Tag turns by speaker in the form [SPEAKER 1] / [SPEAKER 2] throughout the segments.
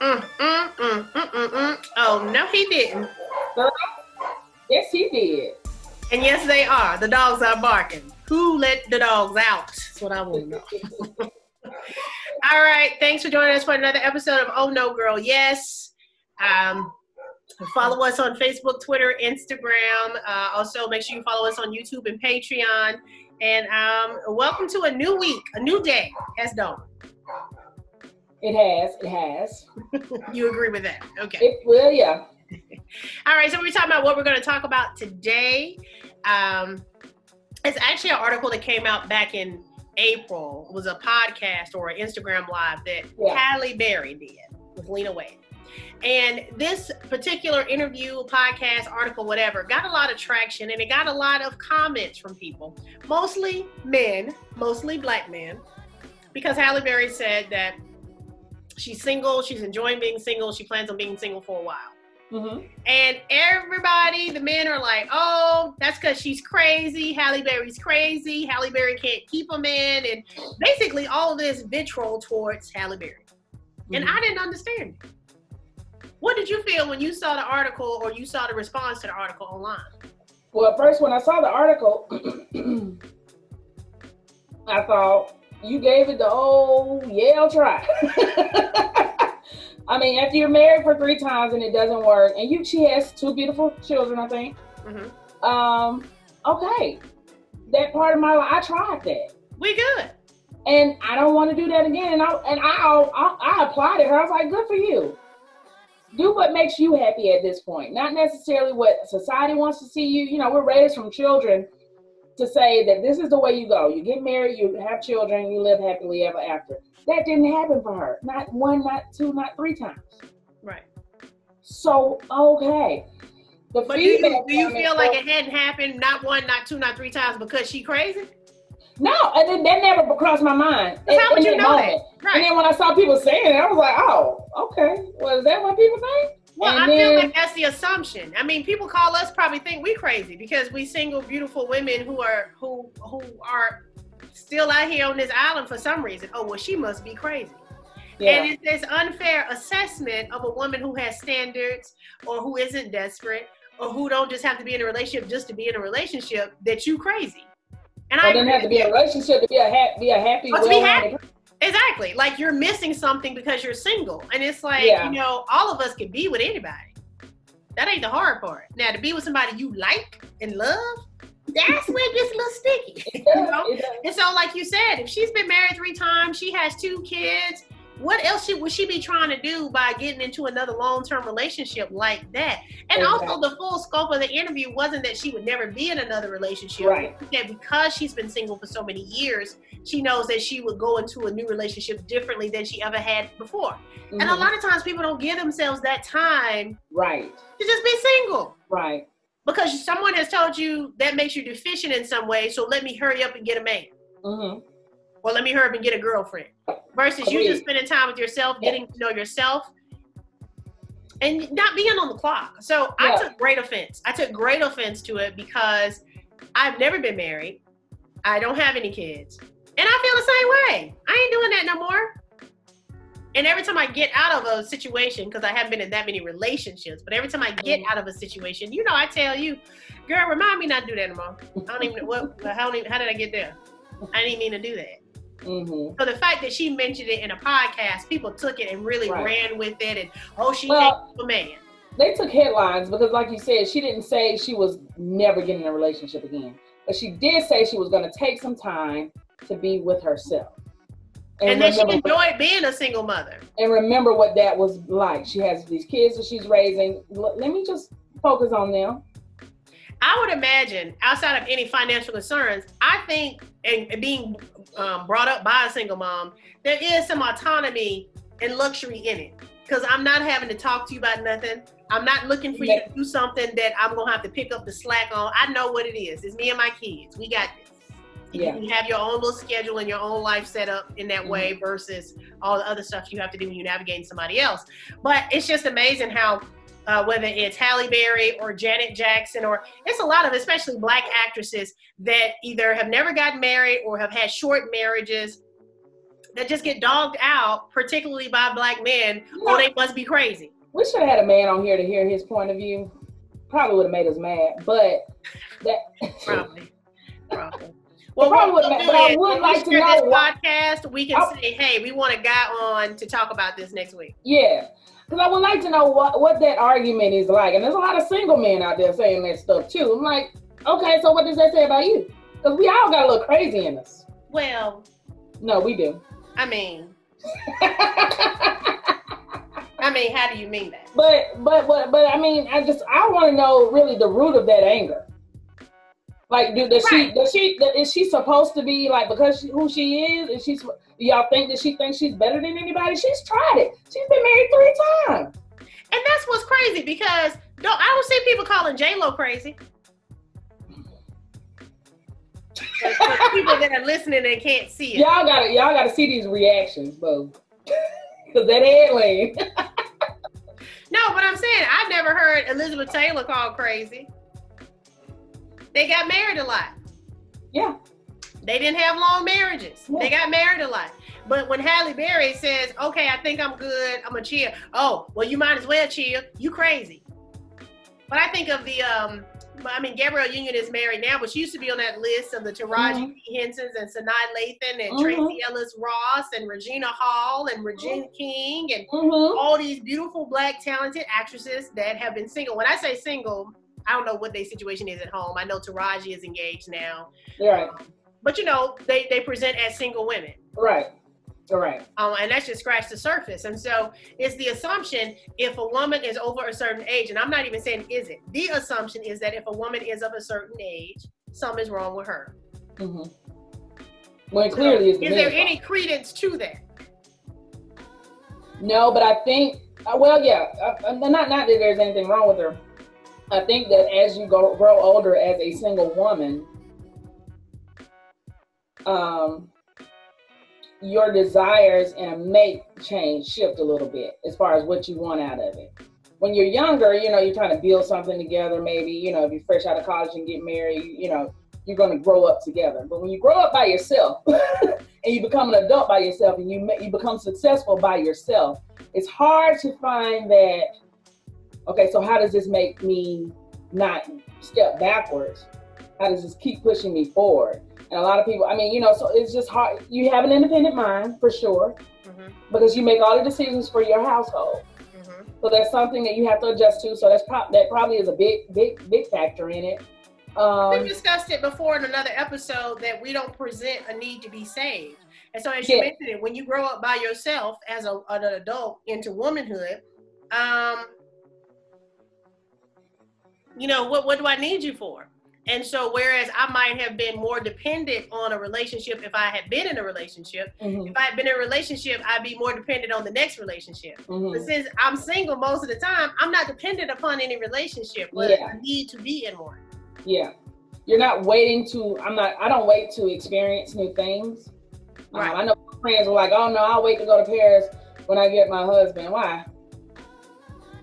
[SPEAKER 1] Mm, mm, mm, mm, mm, mm. Oh, no, he didn't.
[SPEAKER 2] Yes, he did.
[SPEAKER 1] And yes, they are. The dogs are barking. Who let the dogs out? That's what I want to know. All right. Thanks for joining us for another episode of Oh No Girl Yes. Um, follow us on Facebook, Twitter, Instagram. Uh, also, make sure you follow us on YouTube and Patreon. And um, welcome to a new week, a new day As has dawned.
[SPEAKER 2] It has. It has.
[SPEAKER 1] you agree with that? Okay.
[SPEAKER 2] It will, yeah.
[SPEAKER 1] All right. So we're talking about what we're going to talk about today. Um, it's actually an article that came out back in April. It was a podcast or an Instagram live that yeah. Halle Berry did with Lena Waithe. And this particular interview, podcast, article, whatever, got a lot of traction and it got a lot of comments from people, mostly men, mostly black men, because Halle Berry said that she's single, she's enjoying being single, she plans on being single for a while. Mm-hmm. And everybody, the men are like, oh, that's because she's crazy. Halle Berry's crazy. Halle Berry can't keep a man. And basically, all this vitriol towards Halle Berry. Mm-hmm. And I didn't understand it. What did you feel when you saw the article or you saw the response to the article online?
[SPEAKER 2] Well, first, when I saw the article, I thought you gave it the old Yale try. I mean, after you're married for three times and it doesn't work, and you she has two beautiful children, I think. Mm-hmm. Um, okay, that part of my life, I tried that.
[SPEAKER 1] We good.
[SPEAKER 2] And I don't want to do that again. And I and I I, I applauded her. I was like, good for you do what makes you happy at this point, not necessarily what society wants to see you. You know, we're raised from children to say that this is the way you go. You get married, you have children, you live happily ever after. That didn't happen for her. Not one, not two, not three times.
[SPEAKER 1] Right.
[SPEAKER 2] So okay.
[SPEAKER 1] The but do you, do you feel like it hadn't happened not one, not two, not three times because she crazy?
[SPEAKER 2] No, and that never crossed my mind.
[SPEAKER 1] That's how would you know
[SPEAKER 2] moment. that? Right. And then when I saw people saying it, I was like, oh, okay. Well, is that what people think?
[SPEAKER 1] Well,
[SPEAKER 2] and
[SPEAKER 1] I then, feel like that's the assumption. I mean, people call us probably think we crazy because we single, beautiful women who are who who are still out here on this island for some reason. Oh, well, she must be crazy. Yeah. And it's this unfair assessment of a woman who has standards or who isn't desperate or who don't just have to be in a relationship just to be in a relationship that you crazy.
[SPEAKER 2] And I didn't have to be a relationship to be a happy, be a happy, well, to be happy.
[SPEAKER 1] Exactly. Like you're missing something because you're single, and it's like yeah. you know, all of us can be with anybody. That ain't the hard part. Now to be with somebody you like and love, that's where it gets a little sticky. You know? And so, like you said, if she's been married three times, she has two kids, what else should, would she be trying to do by getting into another long-term relationship like that? And exactly. also the full scope of the interview wasn't that she would never be in another relationship.
[SPEAKER 2] Right.
[SPEAKER 1] That because she's been single for so many years, she knows that she would go into a new relationship differently than she ever had before. Mm-hmm. And a mm-hmm. lot of times people don't give themselves that time
[SPEAKER 2] right
[SPEAKER 1] to just be single.
[SPEAKER 2] Right.
[SPEAKER 1] Because someone has told you that makes you deficient in some way, so let me hurry up and get a man. Mm-hmm. Well, let me hurry up and get a girlfriend. Versus you just spending time with yourself, getting to know yourself, and not being on the clock. So. I took great offense. I took great offense to it because I've never been married. I don't have any kids. And I feel the same way. I ain't doing that no more. And every time I get out of a situation, because I haven't been in that many relationships, but every time I get mm-hmm. out of a situation, you know, I tell you, girl, remind me not to do that anymore. I don't even what how, how did I get there? I didn't mean to do that. Mm-hmm. So the fact that she mentioned it in a podcast, people took it and really right. ran with it, and oh, she well, a man.
[SPEAKER 2] They took headlines because, like you said, she didn't say she was never getting a relationship again, but she did say she was going to take some time to be with herself.
[SPEAKER 1] And, and then she enjoyed what, being a single mother.
[SPEAKER 2] And remember what that was like. She has these kids that she's raising. Let me just focus on them.
[SPEAKER 1] I would imagine, outside of any financial concerns, I think, and being um, brought up by a single mom, there is some autonomy and luxury in it. Because I'm not having to talk to you about nothing. I'm not looking for you to do something that I'm gonna have to pick up the slack on. I know what it is. It's me and my kids. We got this. Yeah. You have your own little schedule and your own life set up in that mm-hmm. way versus all the other stuff you have to do when you're navigating somebody else. But it's just amazing how uh, whether it's Halle Berry or Janet Jackson, or it's a lot of especially black actresses that either have never gotten married or have had short marriages. that just get dogged out, particularly by black men,
[SPEAKER 2] You
[SPEAKER 1] oh,
[SPEAKER 2] know,
[SPEAKER 1] they must be crazy.
[SPEAKER 2] we should have had a man on here to hear his point of view. Probably would have made us mad, but that
[SPEAKER 1] Probably. Probably.
[SPEAKER 2] Well,
[SPEAKER 1] what we'll do
[SPEAKER 2] but I
[SPEAKER 1] is,
[SPEAKER 2] would like to know
[SPEAKER 1] this
[SPEAKER 2] what-
[SPEAKER 1] podcast, we can
[SPEAKER 2] Oh.
[SPEAKER 1] say, "Hey, we want a guy on to talk about this next week."
[SPEAKER 2] yeah. Because I would like to know what, what that argument is like. And there's a lot of single men out there saying that stuff too. I'm like, okay, so what does that say about you? Because we all got a little crazy in us.
[SPEAKER 1] Well,
[SPEAKER 2] No, we do.
[SPEAKER 1] I mean, I mean, how do you mean that?
[SPEAKER 2] But but but but I mean, I just I want to know really the root of that anger. Like, do does
[SPEAKER 1] Right.
[SPEAKER 2] she does she is she supposed to be like because she, who she is? Is she do y'all think that she thinks she's better than anybody? She's tried it. She's been married three times.
[SPEAKER 1] And that's what's crazy because don't I don't see people calling J Lo crazy. People that are listening and can't see it.
[SPEAKER 2] Y'all gotta y'all gotta see these reactions, bro. Cause that headline.
[SPEAKER 1] No, but I'm saying I've never heard Elizabeth Taylor called crazy. They got married a lot.
[SPEAKER 2] Yeah.
[SPEAKER 1] They didn't have long marriages.
[SPEAKER 2] Yeah.
[SPEAKER 1] They got married a lot. But when Halle Berry says, "Okay, I think I'm good. I'm a chill," oh, well, you might as well chill. You crazy. But I think of the, um, I mean, Gabrielle Union is married now, but she used to be on that list of the Taraji
[SPEAKER 2] Mhm.
[SPEAKER 1] P. Hensons and Sanaa Lathan and
[SPEAKER 2] Mhm.
[SPEAKER 1] Tracee Ellis Ross and Regina Hall and Regina King and
[SPEAKER 2] Mm-hmm.
[SPEAKER 1] all these beautiful black talented actresses that have been single. When I say single, I don't know what their situation is at home. I know Taraji is engaged now,
[SPEAKER 2] Right.
[SPEAKER 1] but you know they they present as single women,
[SPEAKER 2] Right. All right.
[SPEAKER 1] um, and that's just scratched the surface. And so it's the assumption if a woman is over a certain age, and I'm not even saying is it. The assumption is that if a woman is of a certain age, something is wrong with her.
[SPEAKER 2] Mm-hmm. Well, it clearly is. the
[SPEAKER 1] is there any credence to that?
[SPEAKER 2] No, but I think, uh, well, yeah, uh, uh, not not that there's anything wrong with her. I think that as you go grow older as a single woman, um, your desires and a mate change shift a little bit as far as what you want out of it. When you're younger, you know, you're trying to build something together. Maybe you know, if you're fresh out of college and get married, you know, you're going to grow up together. But when you grow up by yourself and you become an adult by yourself and you you become successful by yourself, it's hard to find that. Okay, so how does this make me not step backwards? How does this keep pushing me forward? And a lot of people, I mean, you know, so it's just hard. You have an independent mind for sure
[SPEAKER 1] Mm-hmm,
[SPEAKER 2] because you make all the decisions for your household.
[SPEAKER 1] mm-hmm.
[SPEAKER 2] So that's something that you have to adjust to. So that's pro- that probably is a big, big, big factor in it. Um,
[SPEAKER 1] We've discussed it before in another episode that we don't present a need to be saved. And so, as you
[SPEAKER 2] Yeah.
[SPEAKER 1] mentioned it, when you grow up by yourself as a, an adult into womanhood, um, you know, what, what do I need you for? And so, whereas I might have been more dependent on a relationship if I had been in a relationship,
[SPEAKER 2] mhm,
[SPEAKER 1] if I had been in a relationship, I'd be more dependent on the next relationship.
[SPEAKER 2] mhm.
[SPEAKER 1] But since I'm single most of the time, I'm not dependent upon any relationship, but
[SPEAKER 2] Yeah.
[SPEAKER 1] I need to be in one.
[SPEAKER 2] Yeah. You're not waiting to, I'm not, I don't wait to experience new things. Um,
[SPEAKER 1] Right.
[SPEAKER 2] I know friends are like, oh no, I'll wait to go to Paris when I get my husband. Why?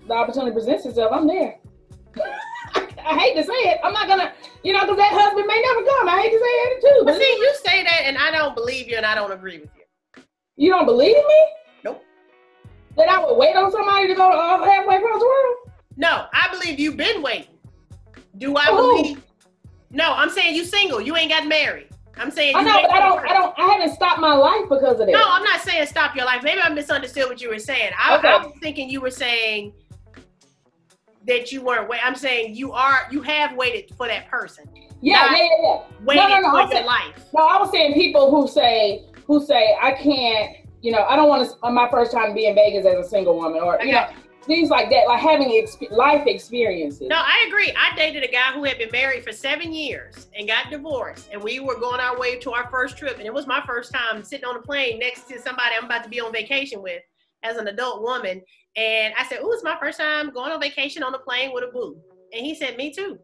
[SPEAKER 2] The opportunity presents itself, I'm there. I hate to say it. I'm not gonna, you know, because that husband may never come. I hate to say it too.
[SPEAKER 1] But see, you say that, and I don't believe you, and I don't agree with you.
[SPEAKER 2] you don't believe me?
[SPEAKER 1] Nope.
[SPEAKER 2] That I would wait on somebody to go uh, halfway across the world?
[SPEAKER 1] No, I believe you've been waiting. Do I believe? No, I'm saying you single. You ain't got married. I'm saying
[SPEAKER 2] I know, but I don't, I don't, I haven't stopped my life because of that.
[SPEAKER 1] No, I'm not saying stop your life. Maybe I misunderstood what you were saying. I,
[SPEAKER 2] Okay.
[SPEAKER 1] I was thinking you were saying that you weren't wait. I'm saying you are. You have waited for that person.
[SPEAKER 2] yeah, yeah, yeah, yeah.
[SPEAKER 1] Waited
[SPEAKER 2] no, no,
[SPEAKER 1] for
[SPEAKER 2] I'm
[SPEAKER 1] your
[SPEAKER 2] saying-
[SPEAKER 1] life.
[SPEAKER 2] No, I was saying people who say who say I can't, you know, I don't want to. My first time being Vegas as a single woman, or
[SPEAKER 1] I
[SPEAKER 2] you know, things like that, like having exp- life experiences.
[SPEAKER 1] No, I agree. I dated a guy who had been married for seven years and got divorced, and we were going our way to our first trip, and it was my first time sitting on a plane next to somebody I'm about to be on vacation with as an adult woman. And I said, "Ooh, it's my first time going on vacation on a plane with a boo," and he said, "Me too."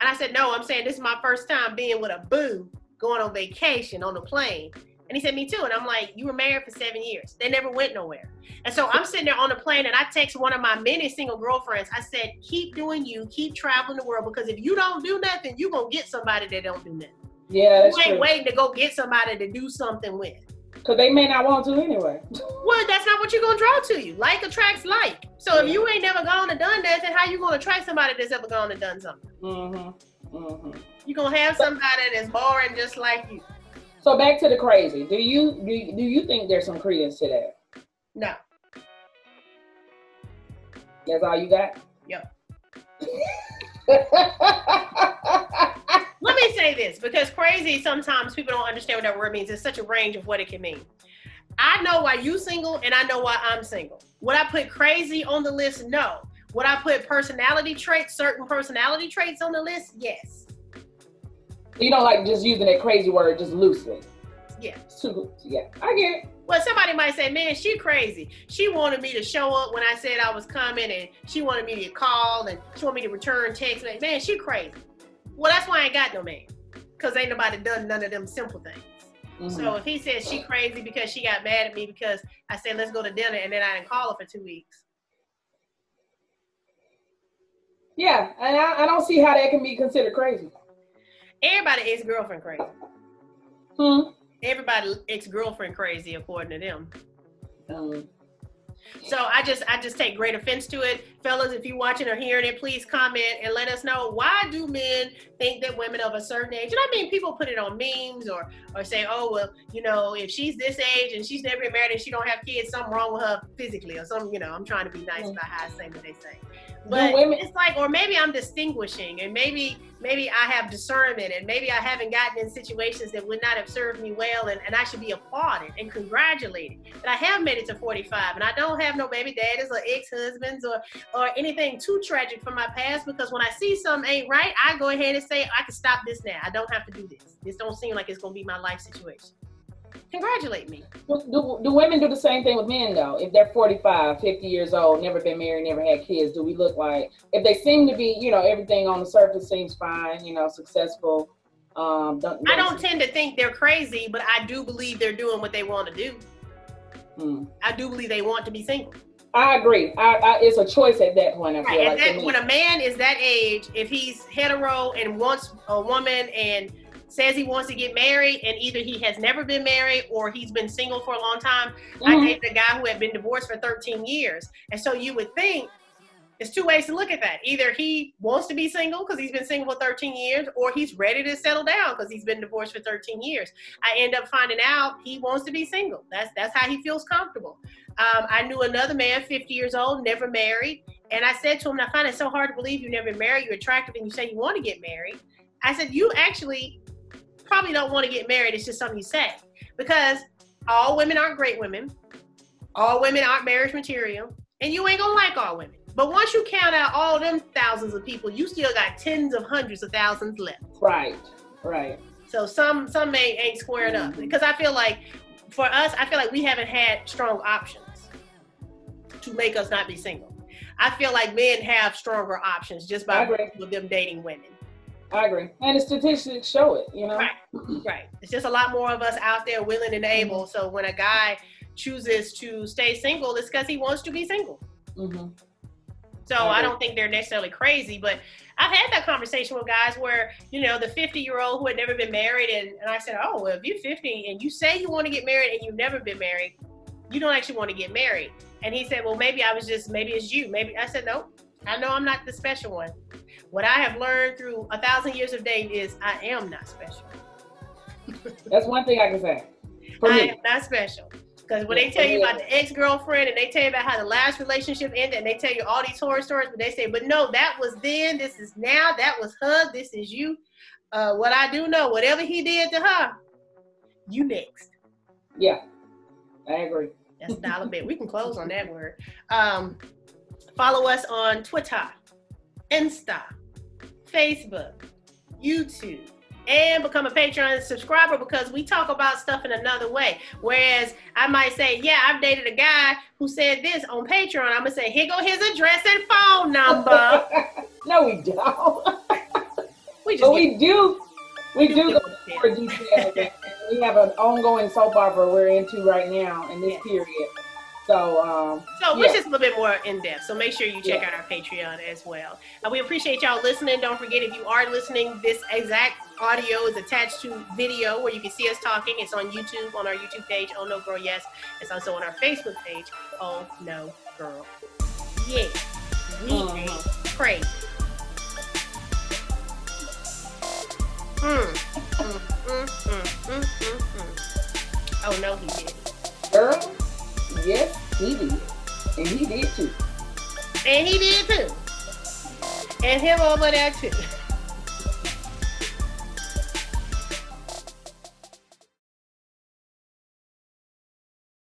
[SPEAKER 1] And I said, "No, I'm saying this is my first time being with a boo going on vacation on a plane." And he said, "Me too." And I'm like, "You were married for seven years. They never went nowhere." And so I'm sitting there on the plane and I text one of my many single girlfriends. I said, keep doing you, keep traveling the world because if you don't do nothing, you're going to get somebody that don't do nothing.
[SPEAKER 2] yeah, that's
[SPEAKER 1] you ain't
[SPEAKER 2] true.
[SPEAKER 1] waiting to go get somebody to do something with.
[SPEAKER 2] Because they may not want to anyway.
[SPEAKER 1] Well, that's not what you're gonna draw to you. Like attracts like. So if you ain't never gone and done that, then how you gonna attract somebody that's ever gone and done something?
[SPEAKER 2] Mm-hmm. Mm-hmm.
[SPEAKER 1] You're gonna have somebody that's boring just like you.
[SPEAKER 2] So back to the crazy. Do you do you, do you think there's some credence to that?
[SPEAKER 1] No.
[SPEAKER 2] That's all you got?
[SPEAKER 1] Yep. Let me say this because crazy sometimes people don't understand what that word means. It's such a range of what it can mean. I know why you single and I know why I'm single. Would I put crazy on the list? No. Would I put personality traits, certain personality traits on the list? Yes.
[SPEAKER 2] You don't like just using that crazy word just loosely.
[SPEAKER 1] Yeah.
[SPEAKER 2] Yeah, I get it.
[SPEAKER 1] Well, somebody might say, man, she crazy. She wanted me to show up when I said I was coming and she wanted me to call and she wanted me to return text. Man, she crazy. Well, that's why I ain't got no man. Because ain't nobody done none of them simple things. Mm-hmm. So if he says she crazy because she got mad at me because I said let's go to dinner and then I didn't call her for two weeks.
[SPEAKER 2] Yeah, and I, I don't see how that can be considered crazy.
[SPEAKER 1] Everybody ex girlfriend crazy.
[SPEAKER 2] Hmm.
[SPEAKER 1] Everybody ex girlfriend crazy according to them. Um, so I just I just take great offense to it. Fellas, if you're watching or hearing it, please comment and let us know why do men think that women of a certain age, and I mean people put it on memes or or say, oh well, you know, if she's this age and she's never been married and she don't have kids, something wrong with her physically or something, you know, I'm trying to be nice mm-hmm. about how I say what they say. But women- it's like, or maybe I'm distinguishing, and maybe maybe I have discernment, and maybe I haven't gotten in situations that would not have served me well, and, and I should be applauded and congratulated that I have made it to 45, and I don't have no baby daddies or ex-husbands or or anything too tragic from my past. Because when I see something ain't right, I go ahead and say I can stop this now. I don't have to do this. This don't seem like it's gonna be my life situation congratulate me.
[SPEAKER 2] Do, do, do, women do the same thing with men though? If they're 45, 50 years old, never been married, never had kids, do we look like if they seem to be, you know, everything on the surface seems fine, you know, successful? Um,
[SPEAKER 1] don't, don't I don't tend to think they're crazy, but I do believe they're doing what they want to do. Hmm. I do believe they want to be single.
[SPEAKER 2] I agree. I, I, it's a choice at that point. I feel right.
[SPEAKER 1] like that, when a man is that age, if he's hetero and wants a woman and says he wants to get married and either he has never been married or he's been single for a long time. Mm-hmm. I dated a guy who had been divorced for 13 years. And so you would think there's two ways to look at that. Either he wants to be single because he's been single for 13 years, or he's ready to settle down because he's been divorced for 13 years. I end up finding out he wants to be single. That's that's how he feels comfortable. Um, I knew another man, 50 years old, never married, and I said to him, "I find it so hard to believe you never married. You're attractive, and you say you want to get married." I said, "You actually probably don't want to get married. It's just something you say because all women aren't great women. All women aren't marriage material, and you ain't gonna like all women. But once you count out all them thousands of people, you still got tens of hundreds of thousands left.
[SPEAKER 2] Right, right.
[SPEAKER 1] So some some may ain't squaring up because I feel like for us, I feel like we haven't had strong options to make us not be single. I feel like men have stronger options just by with them dating women.
[SPEAKER 2] I agree. And the statistics show it, you know?
[SPEAKER 1] Right. Right. It's just a lot more of us out there willing and able. Mm-hmm. So when a guy chooses to stay single, it's because he wants to be single. Mm-hmm. So I, I don't think they're necessarily crazy, but I've had that conversation with guys where, you know, the 50 year old who had never been married, and, and I said, Oh, well, if you're 50 and you say you want to get married and you've never been married, you don't actually want to get married. And he said, Well, maybe I was just, maybe it's you. Maybe I said, No, I know I'm not the special one. What I have learned through a thousand years of dating is I am not special.
[SPEAKER 2] That's one thing I can say.
[SPEAKER 1] For I me. am not special. Because when they tell you about the ex girlfriend and they tell you about how the last relationship ended and they tell you all these horror stories, but they say, but no, that was then, this is now, that was her, this is you. Uh, what I do know, whatever he did to her, you next.
[SPEAKER 2] Yeah, I agree.
[SPEAKER 1] That's a dollar bet. We can close on that word. Um, follow us on Twitter, Insta, Facebook, YouTube, and become a Patreon subscriber because we talk about stuff in another way. Whereas I might say, yeah, I've dated a guy who said this on Patreon. I'm gonna say, here go his address and phone number.
[SPEAKER 2] no, we don't. we just but we do. We do go more detail. we have an ongoing soap opera we're into right now in this yeah. period. So, um,
[SPEAKER 1] so which is a little bit more in depth. So make sure you check yeah. out our Patreon as well. Uh, we appreciate y'all listening. Don't forget if you are listening, this exact audio is attached to video where you can see us talking. It's on YouTube on our YouTube page. Oh no, girl, yes. It's also on our Facebook page. Oh no, girl, yeah. We uh-huh. ain't crazy. Mm, mm, mm, mm, oh no, he did.
[SPEAKER 2] Girl. Yes, he did. And he did too.
[SPEAKER 1] And he did too. And him over there too.